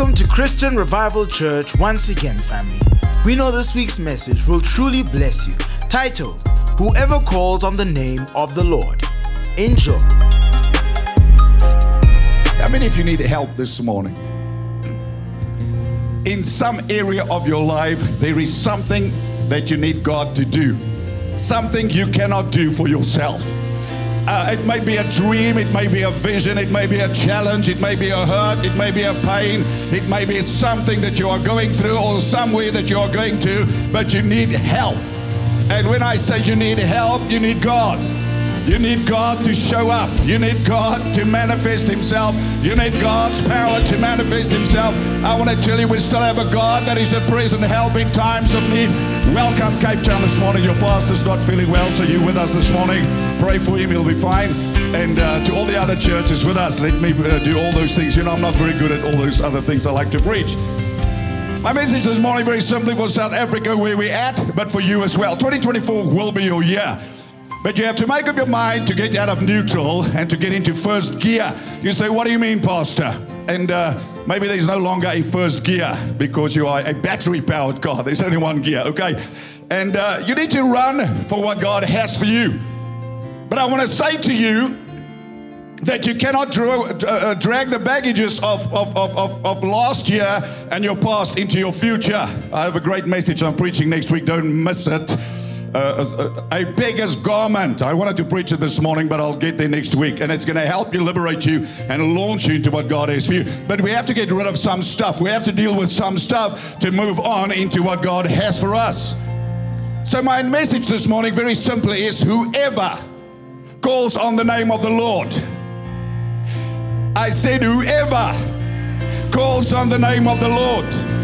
Welcome to Christian Revival Church once again, family. We know this week's message will truly bless you. Titled, Whoever Calls on the Name of the Lord. Enjoy. How many of you need help this morning? In some area of your life, there is something that you need God to do, something you cannot do for yourself. Uh, it may be a dream, it may be a vision, it may be a challenge, it may be a hurt, it may be a pain, it may be something that you are going through or somewhere that you are going to, but you need help. And when I say you need help, you need God. You need God to show up. You need God to manifest Himself. You need God's power to manifest Himself. I want to tell you, we still have a God that is a present help in times of need. Welcome, Cape Town, this morning. Your pastor's not feeling well, so you with us this morning. Pray for him, he'll be fine. And uh, to all the other churches with us, let me uh, do all those things. You know, I'm not very good at all those other things I like to preach. My message this morning, very simply, for South Africa, where we're at, but for you as well. 2024 will be your year. But you have to make up your mind to get out of neutral and to get into first gear. You say, What do you mean, Pastor? And uh, maybe there's no longer a first gear because you are a battery powered car. There's only one gear, okay? And uh, you need to run for what God has for you. But I want to say to you that you cannot draw, uh, drag the baggages of, of, of, of last year and your past into your future. I have a great message I'm preaching next week. Don't miss it uh, a, a beggar's garment. I wanted to preach it this morning, but I'll get there next week. And it's going to help you liberate you and launch you into what God has for you. But we have to get rid of some stuff. We have to deal with some stuff to move on into what God has for us. So, my message this morning, very simply, is whoever calls on the name of the Lord. I said, whoever calls on the name of the Lord.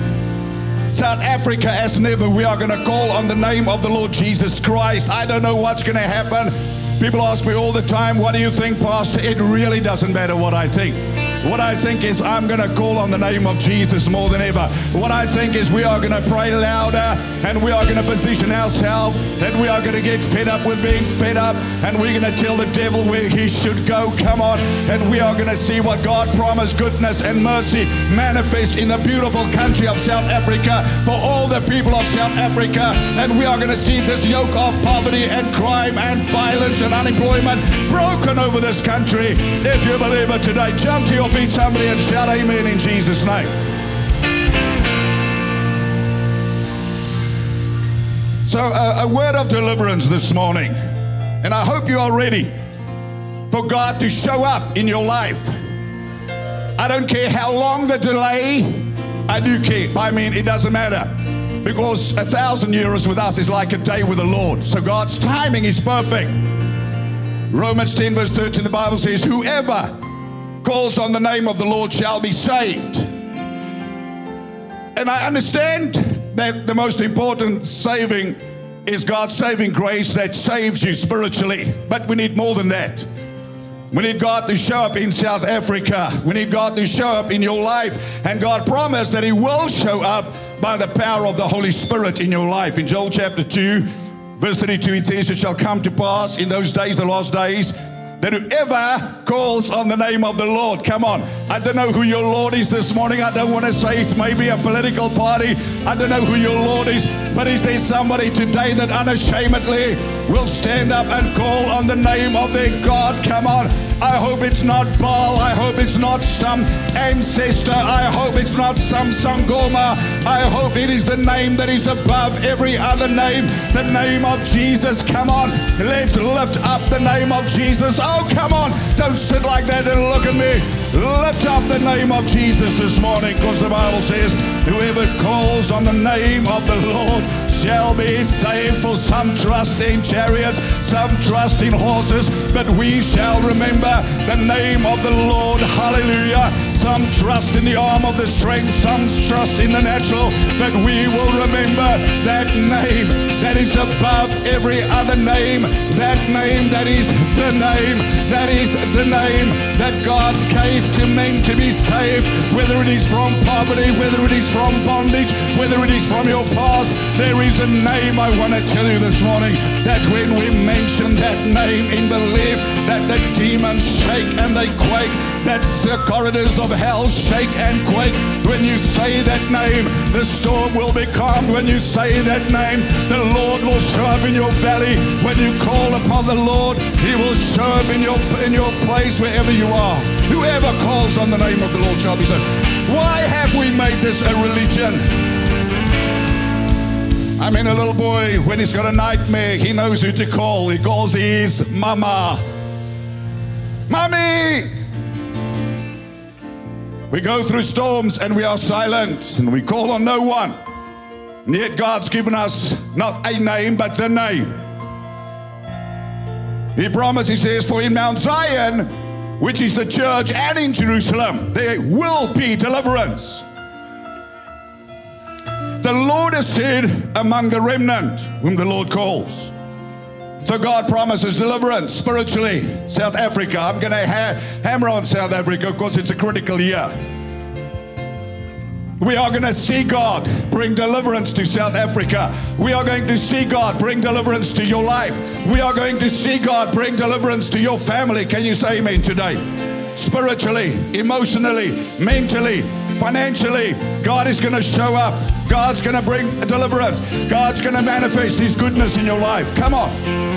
South Africa as never, we are going to call on the name of the Lord Jesus Christ. I don't know what's going to happen. People ask me all the time, What do you think, Pastor? It really doesn't matter what I think. What I think is I'm going to call on the name of Jesus more than ever. What I think is we are going to pray louder and we are going to position ourselves and we are going to get fed up with being fed up and we're going to tell the devil where he should go. Come on. And we are going to see what God promised goodness and mercy manifest in the beautiful country of South Africa for all the people of South Africa. And we are going to see this yoke of poverty and crime and violence and unemployment broken over this country. If you believe it today, jump to your feet, somebody, and shout amen in Jesus' name. So, uh, a word of deliverance this morning. And I hope you are ready for God to show up in your life. I don't care how long the delay, I do care. I mean, it doesn't matter. Because a thousand years with us is like a day with the Lord. So God's timing is perfect. Romans 10, verse 13, the Bible says, Whoever calls on the name of the Lord shall be saved. And I understand that the most important saving is God's saving grace that saves you spiritually. But we need more than that. We need God to show up in South Africa. We need God to show up in your life. And God promised that He will show up by the power of the Holy Spirit in your life. In Joel chapter 2, verse 32, it says, It shall come to pass in those days, the last days, that whoever calls on the name of the Lord, come on. I don't know who your Lord is this morning. I don't want to say it's maybe a political party. I don't know who your Lord is, but is there somebody today that unashamedly will stand up and call on the name of their God? Come on. I hope it's not Baal. I hope not some ancestor. I hope it's not some Sangoma. I hope it is the name that is above every other name, the name of Jesus. Come on, let's lift up the name of Jesus. Oh, come on, don't sit like that and look at me. Lift up the name of Jesus this morning because the Bible says, Whoever calls on the name of the Lord shall be saved. For some trust in chariots, some trust in horses, but we shall remember the name of the Lord. Hallelujah. Some trust in the arm of the strength, some trust in the natural, but we will remember that name that is above every other name, that name that is the name, that is the name that God gave to men to be saved, whether it is from poverty, whether it is from bondage, whether it is from your past, there is a name I want to tell you this morning that when we mention that name in belief, that the demons shake and they quake, that the corridors of hell shake and quake. When you say that name, the storm will be calmed. When you say that name, the Lord will show up in your valley. When you call upon the Lord, He will show up in your in your place wherever you are. Whoever calls on the name of the Lord shall be saved. Why have we made this a religion? I mean, a little boy, when he's got a nightmare, he knows who to call. He calls his mama. Mommy! We go through storms and we are silent and we call on no one. And yet God's given us not a name, but the name. He promised, He says, for in Mount Zion, which is the church, and in Jerusalem, there will be deliverance. The Lord has said among the remnant whom the Lord calls. So God promises deliverance spiritually. South Africa, I'm going to ha- hammer on South Africa because it's a critical year. We are going to see God bring deliverance to South Africa. We are going to see God bring deliverance to your life. We are going to see God bring deliverance to your family. Can you say amen today? Spiritually, emotionally, mentally, financially, God is going to show up. God's going to bring deliverance. God's going to manifest His goodness in your life. Come on.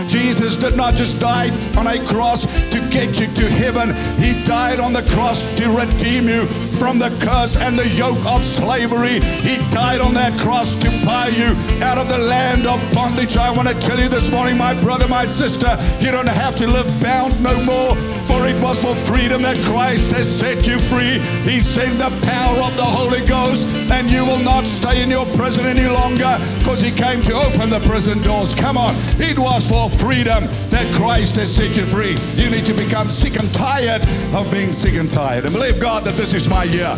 Jesus did not just die on a cross to get you to heaven, He died on the cross to redeem you from the curse and the yoke of slavery. He died on that cross to buy you out of the land of bondage. I want to tell you this morning, my brother, my sister, you don't have to live bound no more, for for freedom that Christ has set you free. He sent the power of the Holy Ghost, and you will not stay in your prison any longer because He came to open the prison doors. Come on, it was for freedom that Christ has set you free. You need to become sick and tired of being sick and tired and believe God that this is my year.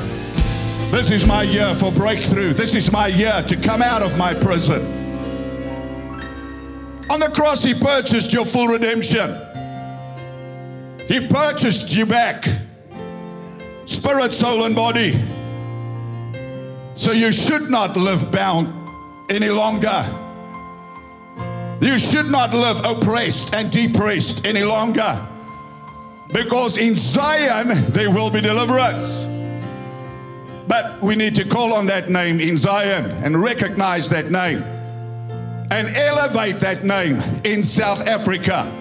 This is my year for breakthrough. This is my year to come out of my prison. On the cross, He purchased your full redemption. He purchased you back, spirit, soul, and body. So you should not live bound any longer. You should not live oppressed and depressed any longer. Because in Zion there will be deliverance. But we need to call on that name in Zion and recognize that name and elevate that name in South Africa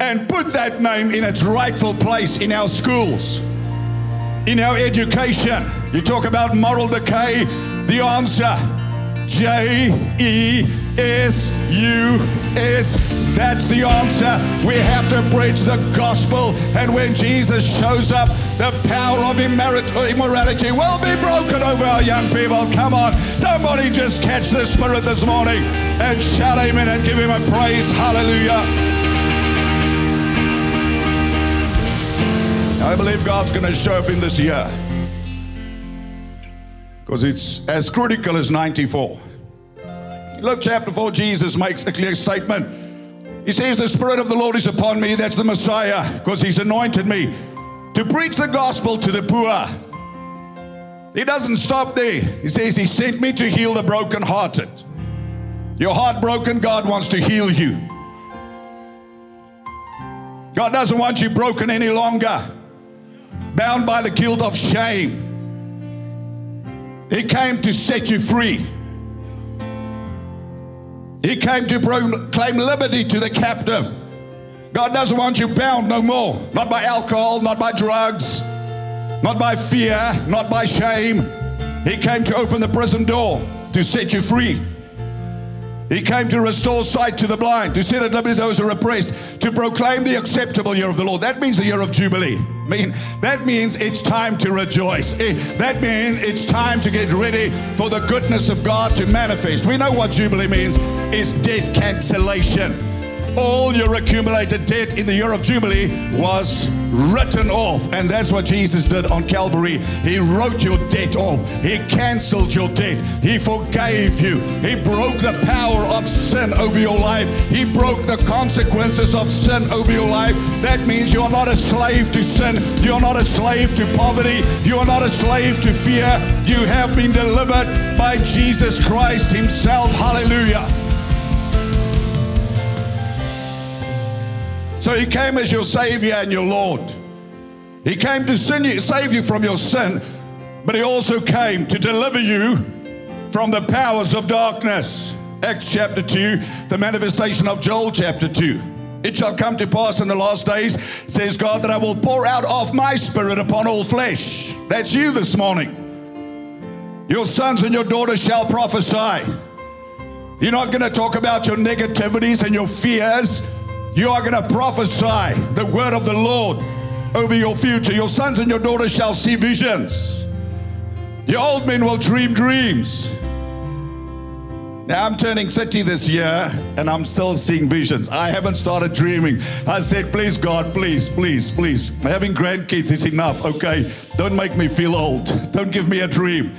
and put that name in its rightful place in our schools, in our education. You talk about moral decay, the answer J E S U S. That's the answer. We have to bridge the gospel. And when Jesus shows up, the power of immorality will be broken over our young people. Come on. Somebody just catch the spirit this morning and shout amen and give him a praise. Hallelujah. I believe God's going to show up in this year because it's as critical as 94. Luke chapter 4, Jesus makes a clear statement. He says, The Spirit of the Lord is upon me, that's the Messiah, because He's anointed me to preach the gospel to the poor. He doesn't stop there. He says, He sent me to heal the brokenhearted. Your heart broken, God wants to heal you. God doesn't want you broken any longer, bound by the guilt of shame. He came to set you free. He came to proclaim liberty to the captive. God doesn't want you bound no more. Not by alcohol, not by drugs, not by fear, not by shame. He came to open the prison door to set you free. He came to restore sight to the blind, to set at liberty those who are oppressed, to proclaim the acceptable year of the Lord. That means the year of Jubilee. Mean, that means it's time to rejoice. Eh, that means it's time to get ready for the goodness of God to manifest. We know what Jubilee means is debt cancellation all your accumulated debt in the year of Jubilee was written off. And that's what Jesus did on Calvary. He wrote your debt off, He canceled your debt, He forgave you, He broke the power of sin over your life, He broke the consequences of sin over your life. That means you're not a slave to sin, you're not a slave to poverty, you are not a slave to fear. You have been delivered by Jesus Christ Himself. Hallelujah. So he came as your Savior and your Lord. He came to you, save you from your sin, but He also came to deliver you from the powers of darkness. Acts chapter 2, the manifestation of Joel chapter 2. It shall come to pass in the last days, says God, that I will pour out of my spirit upon all flesh. That's you this morning. Your sons and your daughters shall prophesy. You're not going to talk about your negativities and your fears. You are going to prophesy the word of the Lord over your future. Your sons and your daughters shall see visions. Your old men will dream dreams. Now, I'm turning 30 this year and I'm still seeing visions. I haven't started dreaming. I said, please, God, please, please, please. Having grandkids is enough, okay? Don't make me feel old. Don't give me a dream.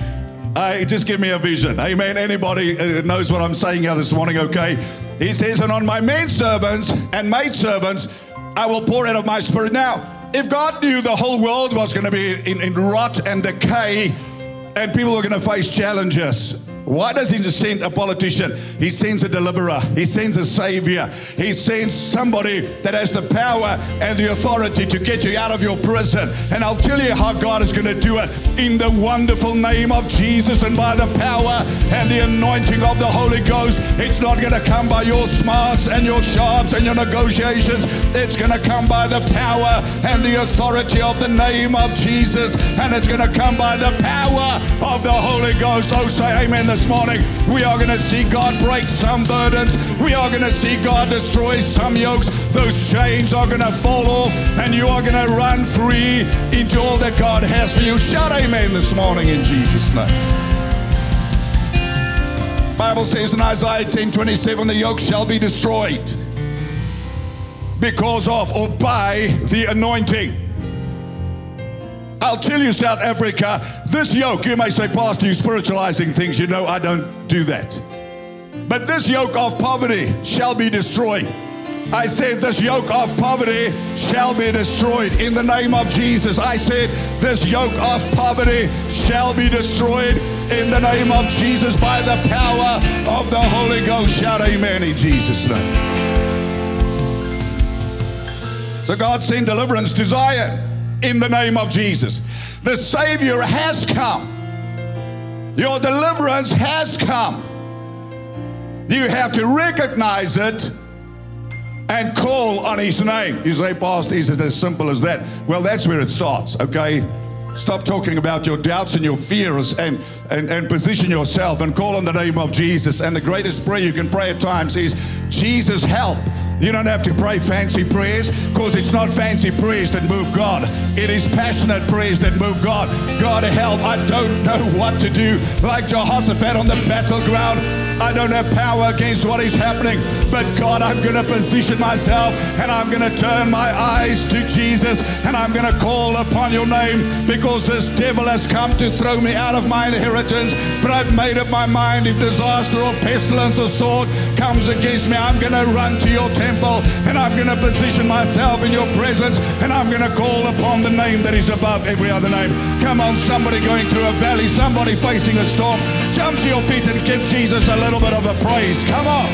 I, just give me a vision. Amen. Anybody uh, knows what I'm saying here this morning, okay? He says, and on my maidservants and maidservants, I will pour out of my spirit. Now, if God knew the whole world was going to be in, in rot and decay and people were going to face challenges, why does he send a politician? He sends a deliverer. He sends a savior. He sends somebody that has the power and the authority to get you out of your prison. And I'll tell you how God is going to do it in the wonderful name of Jesus and by the power and the anointing of the Holy Ghost. It's not going to come by your smarts and your sharps and your negotiations. It's going to come by the power and the authority of the name of Jesus. And it's going to come by the power of the Holy Ghost. Oh, say amen this morning. We are going to see God break some burdens. We are going to see God destroy some yokes. Those chains are going to fall off, and you are going to run free into all that God has for you. Shout amen this morning in Jesus' name. Bible says in Isaiah 10 27, the yoke shall be destroyed because of or by the anointing. I'll tell you, South Africa, this yoke, you may say, Pastor, you spiritualizing things. You know, I don't do that. But this yoke of poverty shall be destroyed. I said, This yoke of poverty shall be destroyed in the name of Jesus. I said, This yoke of poverty shall be destroyed in the name of Jesus by the power of the Holy Ghost. Shout amen in Jesus' name. So God sent deliverance to Zion in the name of Jesus. The Savior has come. Your deliverance has come. You have to recognize it and call on His name. You say, Pastor, is it as simple as that? Well, that's where it starts, okay? Stop talking about your doubts and your fears and, and, and position yourself and call on the name of Jesus. And the greatest prayer you can pray at times is, Jesus, help. You don't have to pray fancy prayers because it's not fancy prayers that move God. It is passionate prayers that move God. God help, I don't know what to do. Like Jehoshaphat on the battleground, I don't have power against what is happening. But God, I'm going to position myself and I'm going to turn my eyes to Jesus and I'm going to call upon your name because this devil has come to throw me out of my inheritance. But I've made up my mind if disaster or pestilence or sword comes against me, I'm going to run to your temple and I'm going to position myself in your presence and I'm going to call upon the name that is above every other name. Come on, somebody going through a valley, somebody facing a storm, jump to your feet and give Jesus a little bit of a praise. Come on.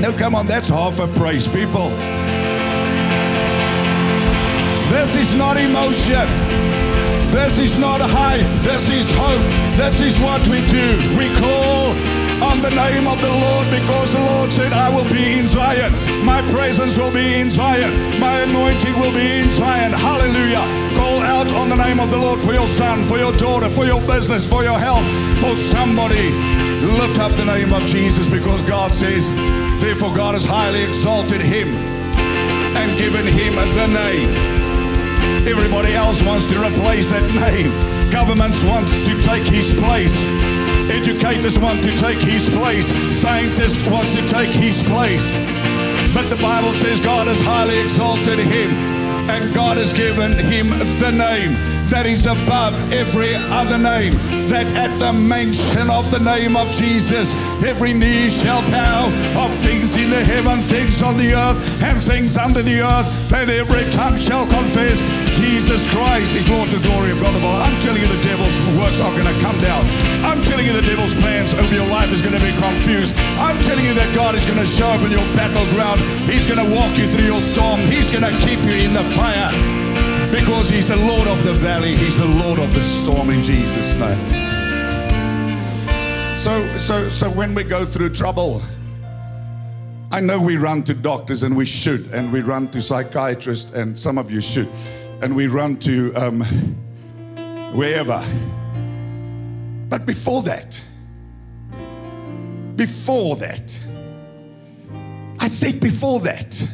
No, come on, that's half a praise, people. This is not emotion. This is not hype. This is hope. This is what we do. We call on the name of the Lord because the Lord said, I will be in Zion. My presence will be in Zion. My anointing will be in Zion. Hallelujah. Call out on the name of the Lord for your son, for your daughter, for your business, for your health, for somebody. Lift up the name of Jesus because God says, therefore, God has highly exalted him and given him the name. Everybody else wants to replace that name. Governments want to take his place. Educators want to take his place. Scientists want to take his place. But the Bible says God has highly exalted him and God has given him the name that is above every other name, that at the mention of the name of Jesus, every knee shall bow of things in the heaven, things on the earth, and things under the earth, and every tongue shall confess Jesus Christ is Lord to the glory of God the Father. I'm telling you, the devil's works are going to come down. I'm telling you, the devil's plans over your life is going to be confused. I'm telling you that God is going to show up in your battleground. He's going to walk you through your storm. He's going to keep you in the fire because He's the Lord of the valley. He's the Lord of the storm in Jesus' name. So, so, so when we go through trouble, I know we run to doctors and we should, and we run to psychiatrists, and some of you should and we run to um, wherever. But before that, before that, I say before that,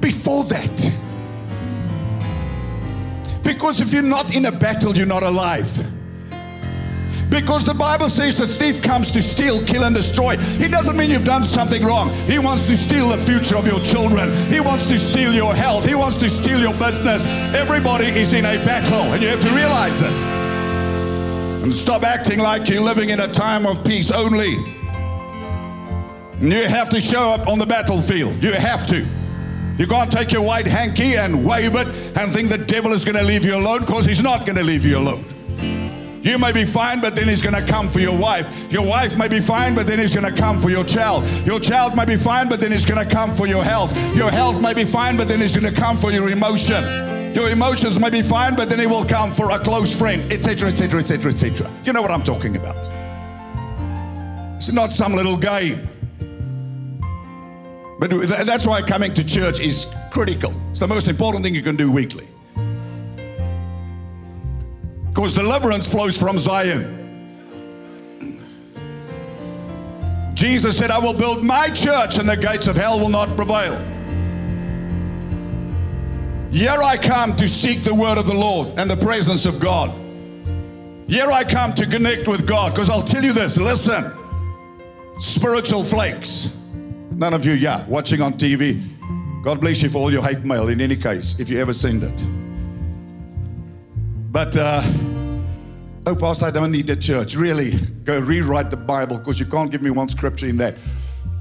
before that. Because if you're not in a battle, you're not alive. Because the Bible says the thief comes to steal, kill, and destroy. It doesn't mean you've done something wrong. He wants to steal the future of your children. He wants to steal your health. He wants to steal your business. Everybody is in a battle, and you have to realize it. And stop acting like you're living in a time of peace only. You have to show up on the battlefield. You have to. You can't take your white hanky and wave it and think the devil is going to leave you alone because he's not going to leave you alone. You may be fine, but then he's going to come for your wife. Your wife may be fine, but then he's going to come for your child. Your child may be fine, but then he's going to come for your health. Your health may be fine, but then he's going to come for your emotion. Your emotions may be fine, but then he will come for a close friend, etc., etc., etc., etc. You know what I'm talking about. It's not some little game. But that's why coming to church is critical. It's the most important thing you can do weekly. Because deliverance flows from Zion. Jesus said, I will build my church and the gates of hell will not prevail. Here I come to seek the word of the Lord and the presence of God. Here I come to connect with God because I'll tell you this listen, spiritual flakes. None of you, yeah, watching on TV. God bless you for all your hate mail in any case, if you ever send it. But, uh, oh, Pastor, I don't need a church. Really, go rewrite the Bible because you can't give me one scripture in that.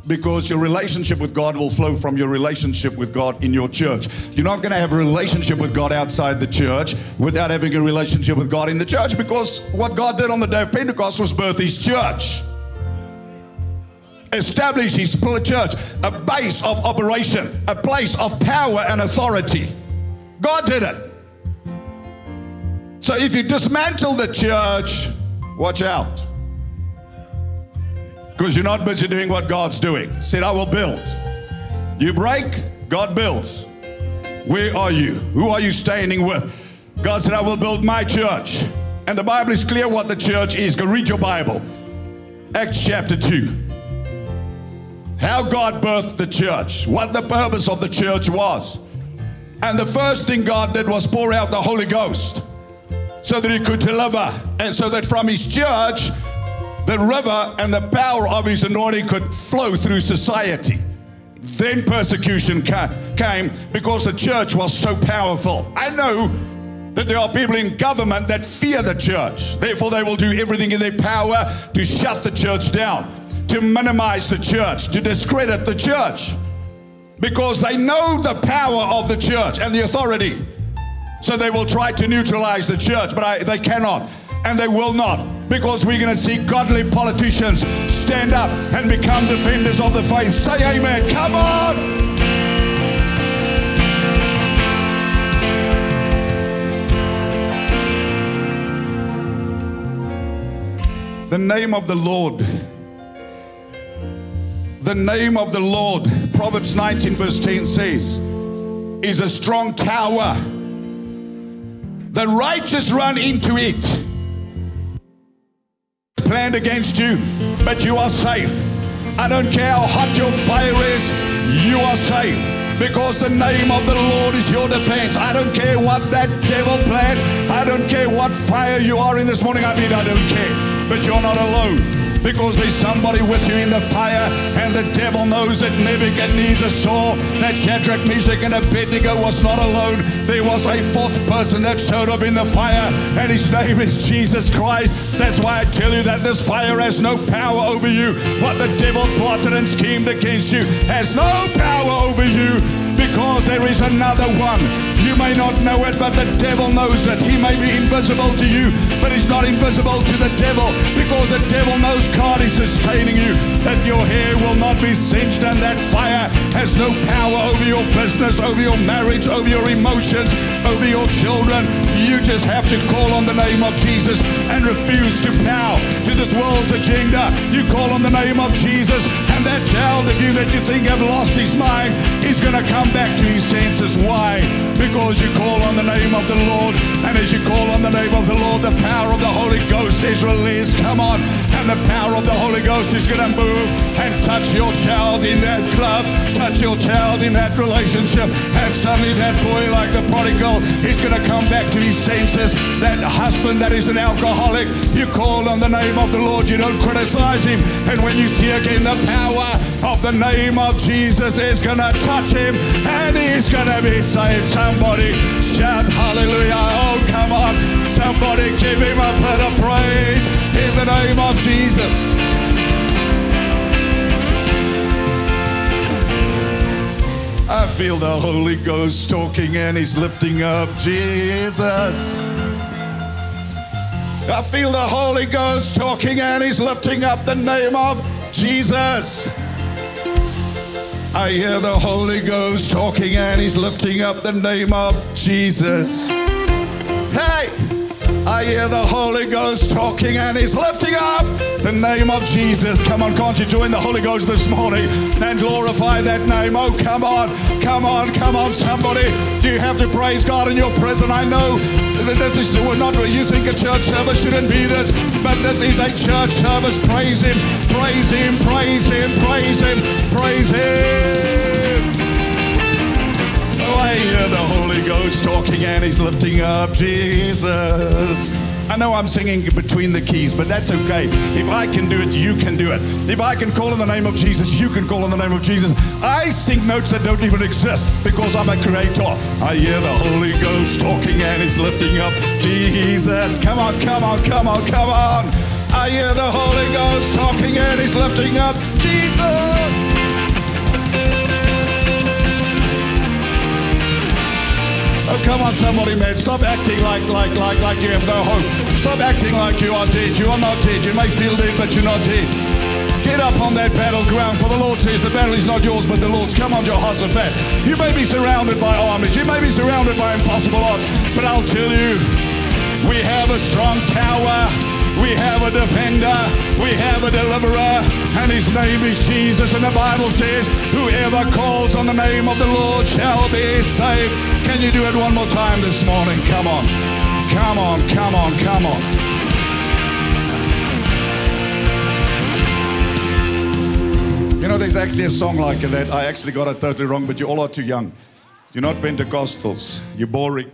Because your relationship with God will flow from your relationship with God in your church. You're not going to have a relationship with God outside the church without having a relationship with God in the church because what God did on the day of Pentecost was birth His church establish his church, a base of operation, a place of power and authority. God did it. So if you dismantle the church, watch out. Because you're not busy doing what God's doing. Said, I will build. You break, God builds. Where are you? Who are you standing with? God said, I will build my church. And the Bible is clear what the church is. Go read your Bible. Acts chapter 2. How God birthed the church, what the purpose of the church was. And the first thing God did was pour out the Holy Ghost so that he could deliver, and so that from his church, the river and the power of his anointing could flow through society. Then persecution came because the church was so powerful. I know that there are people in government that fear the church. Therefore, they will do everything in their power to shut the church down, to minimize the church, to discredit the church, because they know the power of the church and the authority. So they will try to neutralize the church, but I, they cannot and they will not because we're going to see godly politicians stand up and become defenders of the faith. Say amen. Come on. The name of the Lord. The name of the Lord, Proverbs 19, verse 10 says, is a strong tower the righteous run into it. Planned against you, but you are safe. I don't care how hot your fire is, you are safe because the name of the Lord is your defense. I don't care what that devil planned. I don't care what fire you are in this morning. I mean, I don't care. But you're not alone because there's somebody with you in the fire, and the devil knows that Nebuchadnezzar saw that Shadrach, Meshach, and Abednego was not alone. There was a fourth person that showed up in the fire, and his name is Jesus Christ. That's why I tell you that this fire has no power over you. What the devil plotted and schemed against you has no power over you because there is another one. You may not know it, but the devil knows it. He may be invisible to you, but he's not invisible to the devil because the devil knows God is sustaining you, that your hair will not be singed, and that fire has no power over your business, over your marriage, over your emotions, over your children. You just have to call on the name of Jesus and refuse to bow to this world's agenda. You call on the name of Jesus, and that child of you that you think have lost his mind is going to come back to his senses. Why? Because you call on the name of the Lord, and as you call on the name of the Lord, the power of the Holy Ghost is released. Come on, and the power of the Holy Ghost is going to move and touch your child in that club, touch your child in that relationship, and suddenly that boy, like the prodigal, he's going to come back to his senses. That husband that is an alcoholic, you call on the name of the Lord, you don't criticize him, and when you see again the power of the name of Jesus is going to touch him, and he's going to be saved. Somebody shout hallelujah! Oh, Oh, come on, somebody give him a bit of praise in the name of Jesus. I feel the Holy Ghost talking and he's lifting up Jesus. I feel the Holy Ghost talking and he's lifting up the name of Jesus. I hear the Holy Ghost talking and he's lifting up the name of Jesus. Hey! I hear the Holy Ghost talking and he's lifting up the name of Jesus. Come on, can't you join the Holy Ghost this morning and glorify that name? Oh, come on, come on, come on, somebody. Do you have to praise God in your presence. I know that this is we're not you think a church service shouldn't be this, but this is a church service. Praise Him, praise Him, praise Him, praise Him, praise Him. I hear the Holy Ghost talking and He's lifting up Jesus. I know I'm singing between the keys, but that's okay. If I can do it, you can do it. If I can call on the name of Jesus, you can call on the name of Jesus. I sing notes that don't even exist because I'm a creator. I hear the Holy Ghost talking and He's lifting up Jesus. Come on, come on, come on, come on. I hear the Holy Ghost talking and He's lifting up Jesus. Come on, somebody, man. Stop acting like, like, like, like you have no hope. Stop acting like you are dead. You are not dead. You may feel dead, but you're not dead. Get up on that battleground, for the Lord says the battle is not yours, but the Lord's. Come on, Jehoshaphat. You may be surrounded by armies. You may be surrounded by impossible odds, but I'll tell you, we have a strong tower. We have a defender, we have a deliverer, and his name is Jesus. And the Bible says, Whoever calls on the name of the Lord shall be saved. Can you do it one more time this morning? Come on, come on, come on, come on. You know, there's actually a song like that. I actually got it totally wrong, but you all are too young. You're not Pentecostals. You're boring.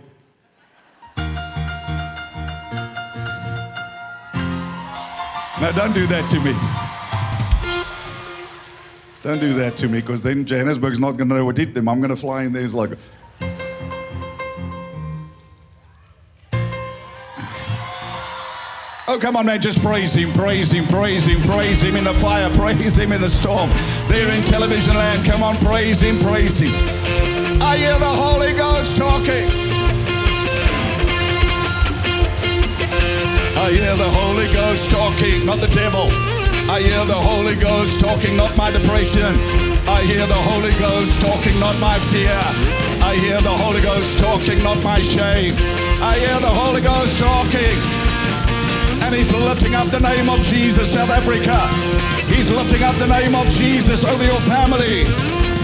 Now, don't do that to me. Don't do that to me, because then Johannesburg's not going to know what hit them. I'm going to fly in there. It's like, Oh, come on, man, just praise him, praise him, praise him, praise him in the fire, praise him in the storm. There in television land, come on, praise him, praise him. I hear the Holy Ghost talking. I hear the Holy Ghost talking, not the devil. I hear the Holy Ghost talking, not my depression. I hear the Holy Ghost talking, not my fear. I hear the Holy Ghost talking, not my shame. I hear the Holy Ghost talking and he's lifting up the name of Jesus, South Africa. He's lifting up the name of Jesus over your family.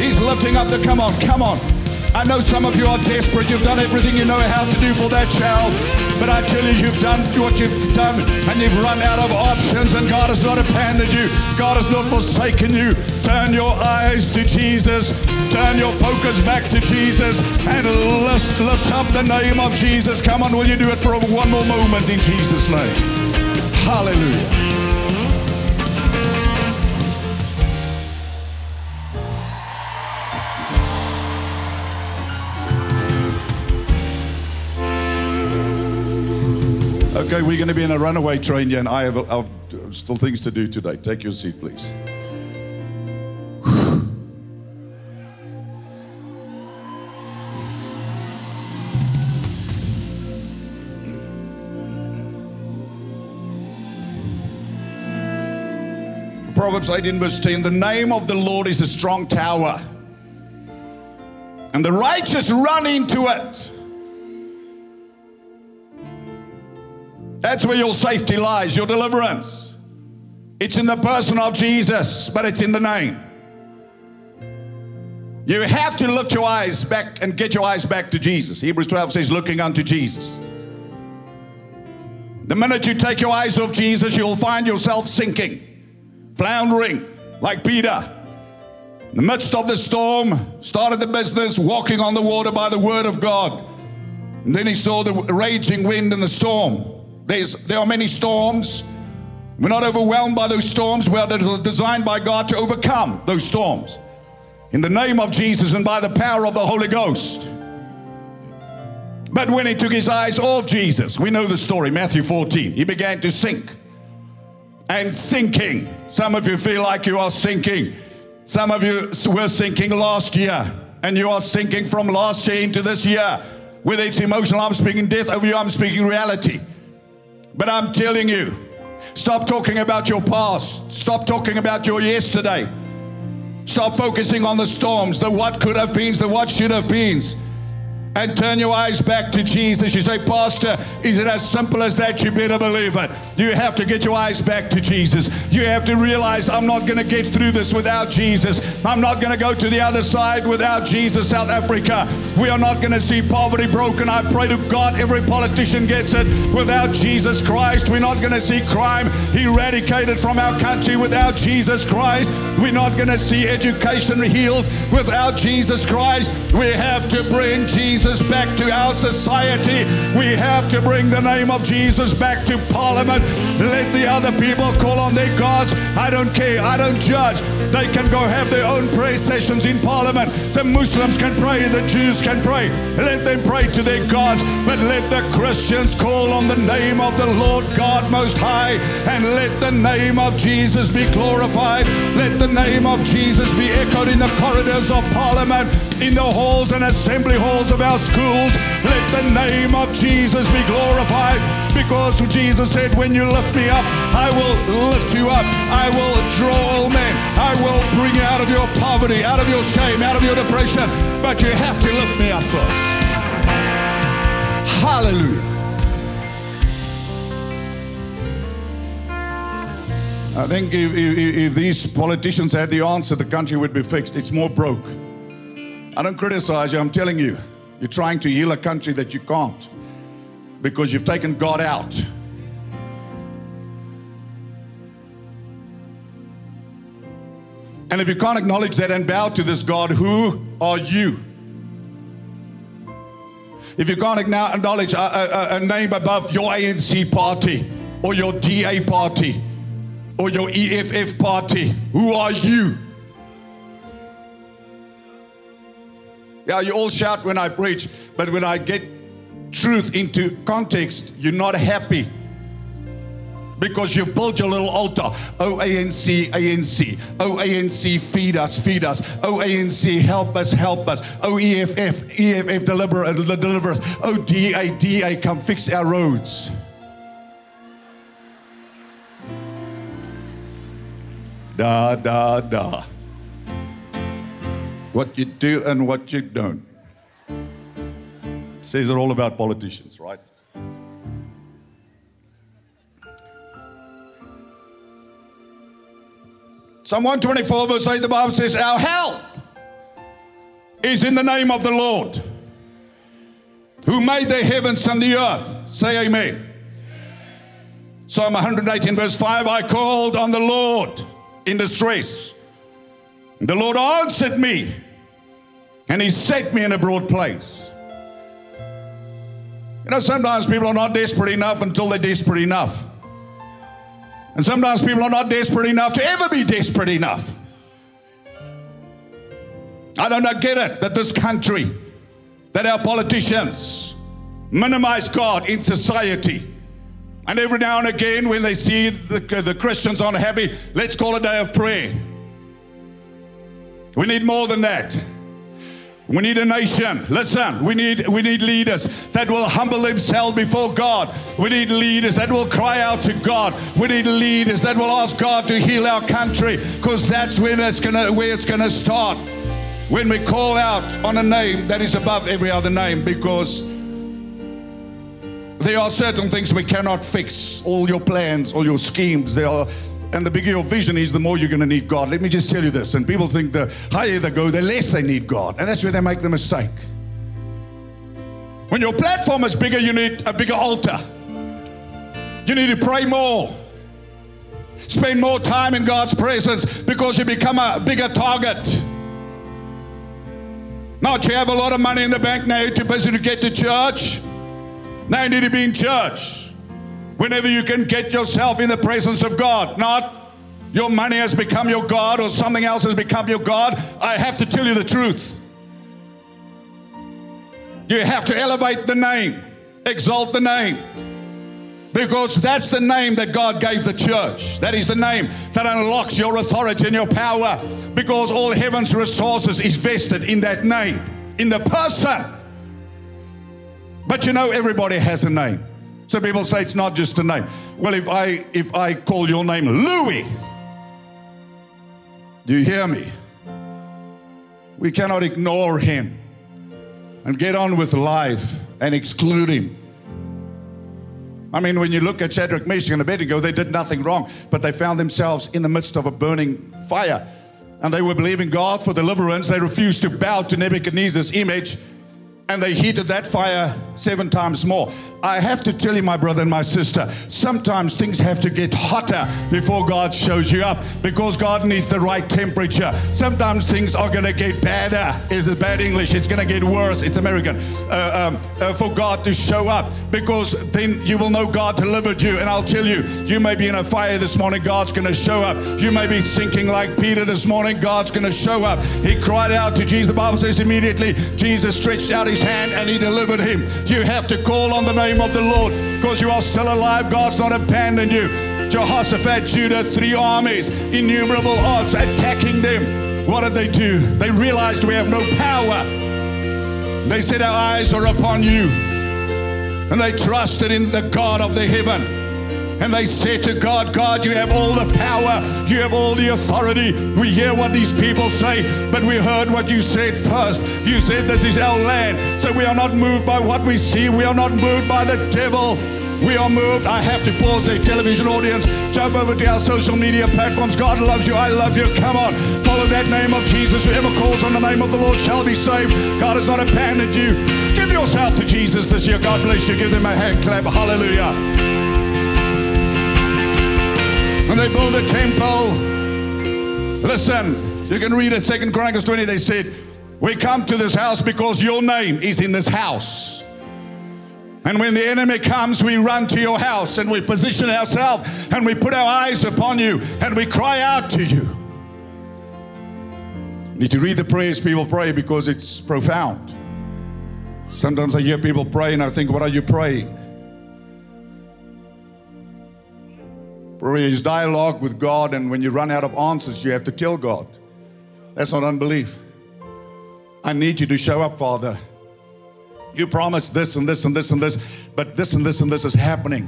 He's lifting up the, come on, come on. I know some of you are desperate. You've done everything you know how to do for that child. But I tell you, you've done what you've done and you've run out of options, and God has not abandoned you. God has not forsaken you. Turn your eyes to Jesus. Turn your focus back to Jesus and lift, lift up the name of Jesus. Come on, will you do it for one more moment in Jesus' name? Hallelujah. Okay, we're going to be in a runaway train here, and I have uh, still things to do today. Take your seat, please. Proverbs 18, verse 10 The name of the Lord is a strong tower, and the righteous run into it. That's where your safety lies, your deliverance. It's in the person of Jesus, but it's in the name. You have to lift your eyes back and get your eyes back to Jesus. Hebrews 12 says, looking unto Jesus. The minute you take your eyes off Jesus, you'll find yourself sinking floundering like Peter. In the midst of the storm, started the business walking on the water by the word of God. And then he saw the raging wind and the storm. There's, there are many storms. We're not overwhelmed by those storms. We are designed by God to overcome those storms. In the name of Jesus and by the power of the Holy Ghost. But when he took his eyes off Jesus, we know the story, Matthew 14, he began to sink and sinking. Some of you feel like you are sinking. Some of you were sinking last year, and you are sinking from last year into this year. Whether it's emotional, I'm speaking death over you, I'm speaking reality. But I'm telling you, stop talking about your past, stop talking about your yesterday. Stop focusing on the storms, the what could have been, the what should have been and turn your eyes back to Jesus. You say, Pastor, is it as simple as that? You better believe it. You have to get your eyes back to Jesus. You have to realize I'm not going to get through this without Jesus. I'm not going to go to the other side without Jesus, South Africa. We are not going to see poverty broken. I pray to God every politician gets it. Without Jesus Christ, we're not going to see crime eradicated from our country without Jesus Christ. We're not going to see education healed without Jesus Christ. We have to bring Jesus Jesus back to our society. We have to bring the name of Jesus back to Parliament. Let the other people call on their gods. I don't care. I don't judge. They can go have their own prayer sessions in Parliament. The Muslims can pray. The Jews can pray. Let them pray to their gods. But let the Christians call on the name of the Lord God Most High and let the name of Jesus be glorified. Let the name of Jesus be echoed in the corridors of Parliament, in the halls and assembly halls of our schools. Let the name of Jesus be glorified because Jesus said, When you lift me up, I will lift you up. I will draw all men. I will bring you out of your poverty, out of your shame, out of your depression. But you have to lift me up first. Hallelujah. I think if, if, if, these politicians had the answer, the country would be fixed. It's more broke. I don't criticize you, I'm telling you. You're trying to heal a country that you can't because you've taken God out. And if you can't acknowledge that and bow to this God, who are you? If you can't acknowledge a, a, a, name above your ANC party or your DA party or your EFF party, who are you? Yeah, you all shout when I preach, but when I get truth into context, you're not happy because you've built your little altar. Oh, ANC, ANC. Oh, ANC, feed us, feed us. Oh, ANC, help us, help us. Oh, EFF, EFF, deliver, uh, deliver us. Oh, DA, DA, come fix our roads. Da, da, da what you do and what you don't. It says it all about politicians, right? Psalm 124, verse 8, the Bible says, Our help is in the name of the Lord who made the heavens and the earth. Say amen. Psalm 118, verse 5 I called on the Lord in distress the Lord answered me, and He set me in a broad place. You know, sometimes people are not desperate enough until they're desperate enough. And sometimes people are not desperate enough to ever be desperate enough. I don't get it that this country, that our politicians minimize God in society And every now and again, when they see the, the Christians unhappy, let's call a day of prayer. We need more than that. We need a nation. Listen, we need we need leaders that will humble themselves before God. We need leaders that will cry out to God. We need leaders that will ask God to heal our country because that's when it's gonna where it's gonna start. When we call out on a name that is above every other name because there are certain things we cannot fix. All your plans, all your schemes, they are and the bigger your vision is, the more you're going to need God. Let me just tell you this. And people think the higher they go, the less they need God. And that's where they make the mistake. When your platform is bigger, you need a bigger altar. You need to pray more. Spend more time in God's presence because you become a bigger target. Not you have a lot of money in the bank now, you're too busy to get to church. Now you need to be in church whenever you can get yourself in the presence of God, not your money has become your God or something else has become your God. I have to tell you the truth. You have to elevate the name, exalt the name. Because that's the name that God gave the church. That is the name that unlocks your authority and your power. Because all heaven's resources is vested in that name, in the person. But you know, everybody has a name. Some people say it's not just a name. Well, if I if I call your name Louis, do you hear me? We cannot ignore him and get on with life and exclude him. I mean, when you look at Shadrach, Meshach, and Abednego, they did nothing wrong, but they found themselves in the midst of a burning fire. And they were believing God for deliverance. They refused to bow to Nebuchadnezzar's image, and they heated that fire seven times more. I have to tell you, my brother and my sister, sometimes things have to get hotter before God shows you up because God needs the right temperature. Sometimes things are going to get badder. It's bad English. It's going to get worse. It's American. Uh, um, uh, for God to show up because then you will know God delivered you. And I'll tell you, you may be in a fire this morning. God's going to show up. You may be sinking like Peter this morning. God's going to show up. He cried out to Jesus. The Bible says immediately Jesus stretched out his hand and he delivered him. You have to call on the name name of the Lord because you are still alive. God's not abandoned you. Jehoshaphat, Judah, three armies, innumerable odds attacking them. What did they do? They realized we have no power. They said, Our eyes are upon you. And they trusted in the God of the heaven. And they said to God, God, you have all the power, you have all the authority. We hear what these people say, but we heard what you said first. You said, This is our land. So we are not moved by what we see, we are not moved by the devil. We are moved. I have to pause the television audience. Jump over to our social media platforms. God loves you. I love you. Come on. Follow that name of Jesus. Whoever calls on the name of the Lord shall be saved. God has not abandoned you. Give yourself to Jesus this year. God bless you. Give them a hand clap. Hallelujah. When they built a temple, listen, you can read it, Second Chronicles 20. They said, We come to this house because your name is in this house. And when the enemy comes, we run to your house and we position ourselves and we put our eyes upon you and we cry out to you need to read the prayers people pray because it's profound. Sometimes I hear people pray and I think, What are you praying? Prayer is dialogue with God, and when you run out of answers, you have to tell God. That's not unbelief. I need you to show up, Father. You promised this and this and this and this, but this and this and this is happening.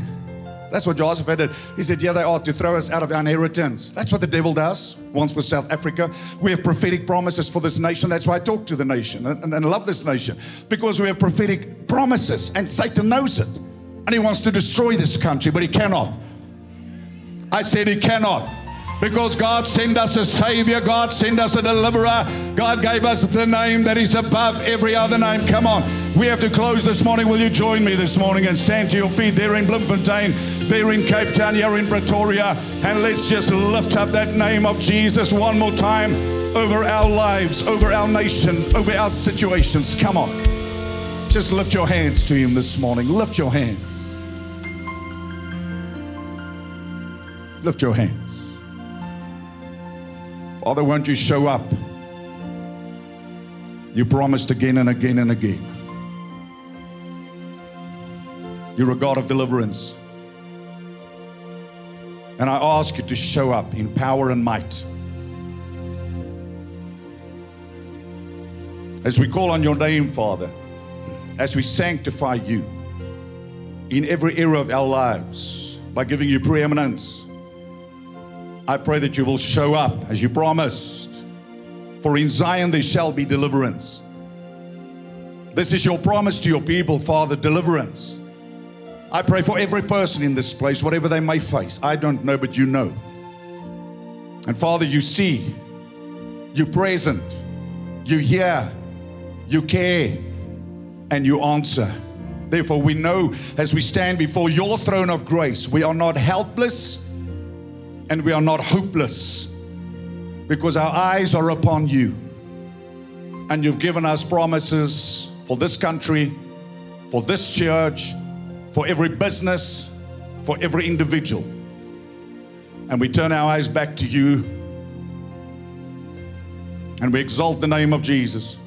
That's what Joseph did. He said, Yeah, they ought to throw us out of our inheritance. That's what the devil does. Once for South Africa. We have prophetic promises for this nation. That's why I talk to the nation and, and love this nation. Because we have prophetic promises, and Satan knows it. And he wants to destroy this country, but he cannot. I said he cannot. Because God sent us a Savior, God sent us a deliverer, God gave us the name that is above every other name. Come on, we have to close this morning. Will you join me this morning and stand to your feet there in Bloemfontein, there in Cape Town, here in Pretoria, and let's just lift up that name of Jesus one more time over our lives, over our nation, over our situations. Come on, just lift your hands to Him this morning. Lift your hands. Lift your hands. Father, won't you show up? You promised again and again and again. You're a God of deliverance. And I ask you to show up in power and might. As we call on your name, Father, as we sanctify you in every area of our lives by giving you preeminence, I pray that you will show up as you promised. For in Zion there shall be deliverance. This is your promise to your people, Father, deliverance. I pray for every person in this place, whatever they may face. I don't know, but you know. And Father, you see, you present, you hear, you care, and you answer. Therefore, we know as we stand before your throne of grace, we are not helpless and we are not hopeless because our eyes are upon you. And you've given us promises for this country, for this church, for every business, for every individual. And we turn our eyes back to you and we exalt the name of Jesus.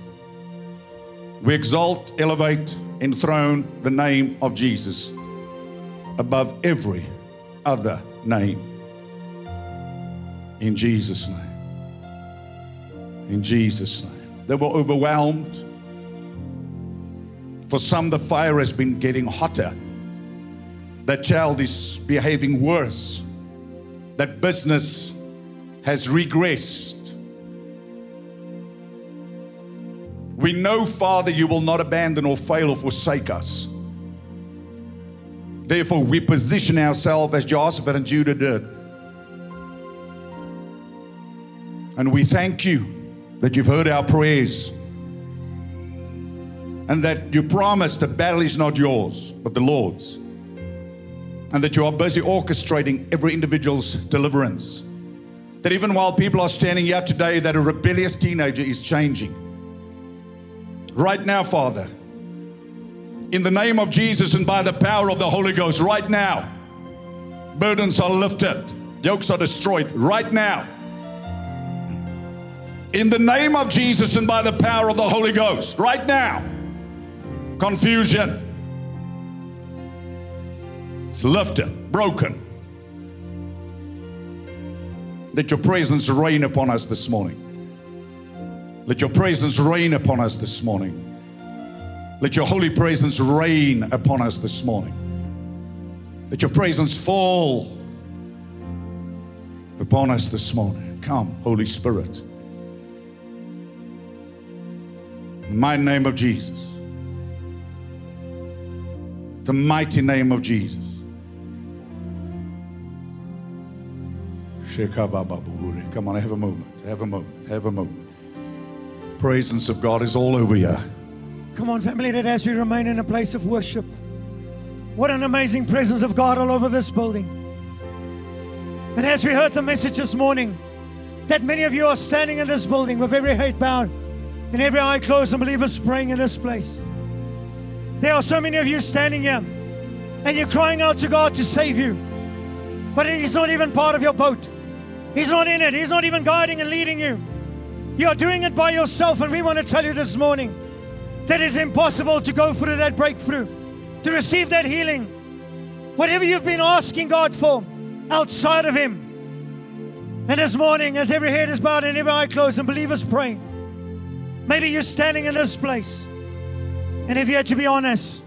We exalt, elevate, enthrone the name of Jesus above every other name. In Jesus' name. In Jesus' name. They were overwhelmed. For some, the fire has been getting hotter. That child is behaving worse. That business has regressed. We know, Father, you will not abandon or fail or forsake us. Therefore, we position ourselves as Jehoshaphat and Judah did. And we thank you that you've heard our prayers and that you promise the battle is not yours, but the Lord's. And that you are busy orchestrating every individual's deliverance. That even while people are standing here today, that a rebellious teenager is changing. Right now, Father, in the name of Jesus and by the power of the Holy Ghost, right now, burdens are lifted, yokes are destroyed, right now. In the name of Jesus and by the power of the Holy Ghost, right now, confusion is lifted, broken. Let your presence rain upon us this morning. Let your presence rain upon us this morning. Let your holy presence rain upon us this morning. Let your presence fall upon us this morning. Come, Holy Spirit. My name of Jesus. The mighty name of Jesus. Come on, have a moment. Have a moment. Have a moment. Presence of God is all over you. Come on, family, that as we remain in a place of worship, what an amazing presence of God all over this building. And as we heard the message this morning, that many of you are standing in this building with every head bowed and every eye closed and believers praying in this place. There are so many of you standing here and you're crying out to God to save you, but He's not even part of your boat. He's not in it, He's not even guiding and leading you. You're doing it by yourself, and we want to tell you this morning that it's impossible to go through that breakthrough, to receive that healing. Whatever you've been asking God for outside of Him. And this morning, as every head is bowed and every eye closed and believers praying, maybe you're standing in this place. And if you had to be honest,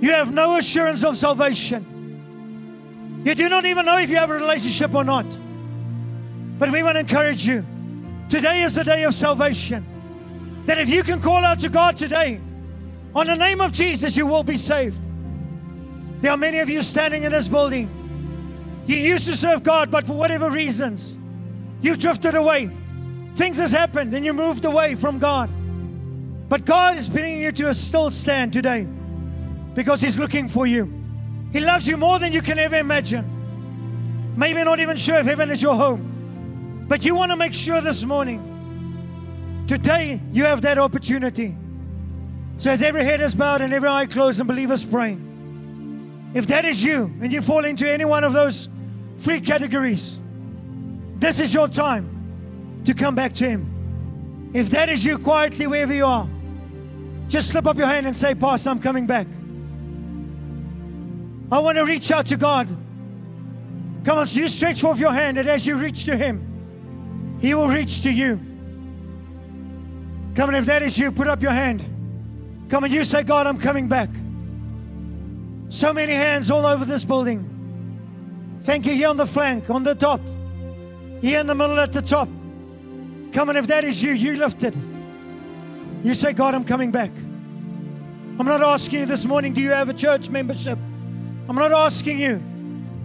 you have no assurance of salvation. You do not even know if you have a relationship or not. But we want to encourage you. Today is the day of salvation. That if you can call out to God today, on the name of Jesus, you will be saved. There are many of you standing in this building. You used to serve God, but for whatever reasons, you drifted away. Things has happened and you moved away from God. But God is bringing you to a still stand today because He's looking for you. He loves you more than you can ever imagine. Maybe not even sure if heaven is your home. But you want to make sure this morning, today, you have that opportunity. So, as every head is bowed and every eye closed and believers praying, if that is you and you fall into any one of those three categories, this is your time to come back to Him. If that is you quietly, wherever you are, just slip up your hand and say, Pastor, I'm coming back. I want to reach out to God. Come on, so you stretch forth your hand, and as you reach to Him, He will reach to you. Come on, if that is you, put up your hand. Come on, you say, God, I'm coming back. So many hands all over this building. Thank you here on the flank, on the top, here in the middle at the top. Come on, if that is you, you lift it. You say, God, I'm coming back. I'm not asking you this morning, do you have a church membership? I'm not asking you,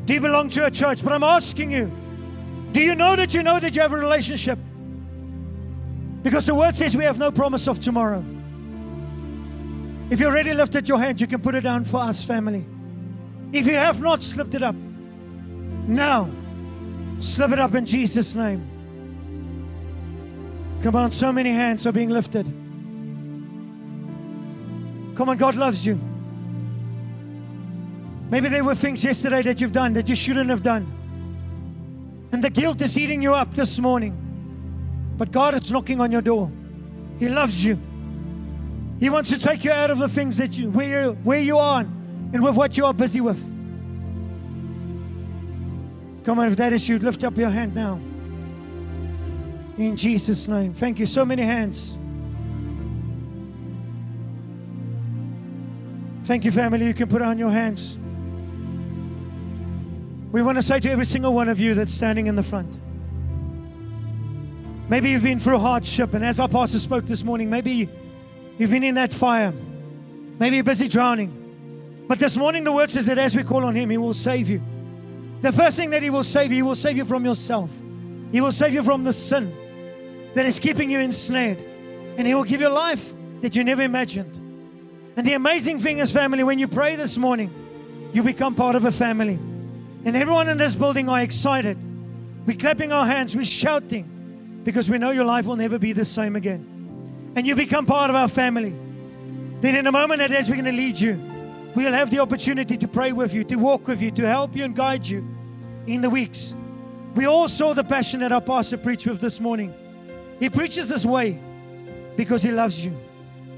do you belong to a church? But I'm asking you, do you know that you know that you have a relationship? Because the word says we have no promise of tomorrow. If you already lifted your hand, you can put it down for us, family. If you have not slipped it up, now slip it up in Jesus' name. Come on, so many hands are being lifted. Come on, God loves you. Maybe there were things yesterday that you've done that you shouldn't have done. And the guilt is eating you up this morning. But God is knocking on your door. He loves you. He wants to take you out of the things that you where you where you are and with what you are busy with. Come on, if that is you, lift up your hand now. In Jesus' name. Thank you. So many hands. Thank you, family. You can put on your hands. We want to say to every single one of you that's standing in the front. Maybe you've been through hardship, and as our pastor spoke this morning, maybe you've been in that fire. Maybe you're busy drowning. But this morning, the word says that as we call on Him, He will save you. The first thing that He will save you, He will save you from yourself. He will save you from the sin that is keeping you ensnared. And He will give you life that you never imagined. And the amazing thing is, family, when you pray this morning, you become part of a family. And everyone in this building are excited. We're clapping our hands, we're shouting because we know your life will never be the same again. And you become part of our family. Then, in a moment as we're going to lead you, we'll have the opportunity to pray with you, to walk with you, to help you and guide you in the weeks. We all saw the passion that our pastor preached with this morning. He preaches this way because he loves you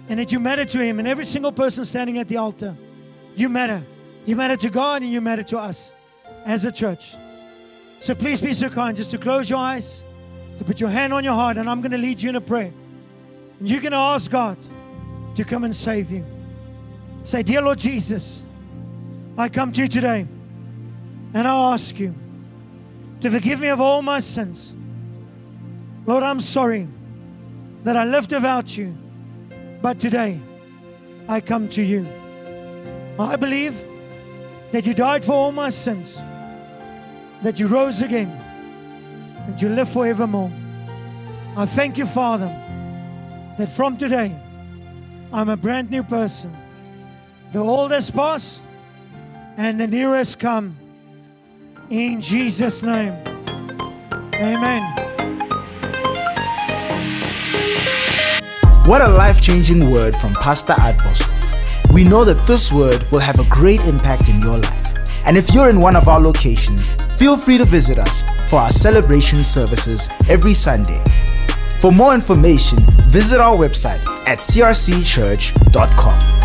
and that you matter to him. And every single person standing at the altar, you matter. You matter to God and you matter to us as a church. So please be so kind just to close your eyes, to put your hand on your heart, and I'm going to lead you in a prayer. And you're going to ask God to come and save you. Say, Dear Lord Jesus, I come to you today and I ask you to forgive me of all my sins. Lord, I'm sorry that I lived without you, but today I come to you. I believe that you died for all my sins, that you rose again, and you live forevermore. I thank you, Father, that from today I'm a brand new person. The old has passed and the has come. In Jesus' name. Amen. What a life changing word from Pastor Adbos. We know that this word will have a great impact in your life. And if you're in one of our locations, feel free to visit us for our celebration services every Sunday. For more information, visit our website at crcchurch.com.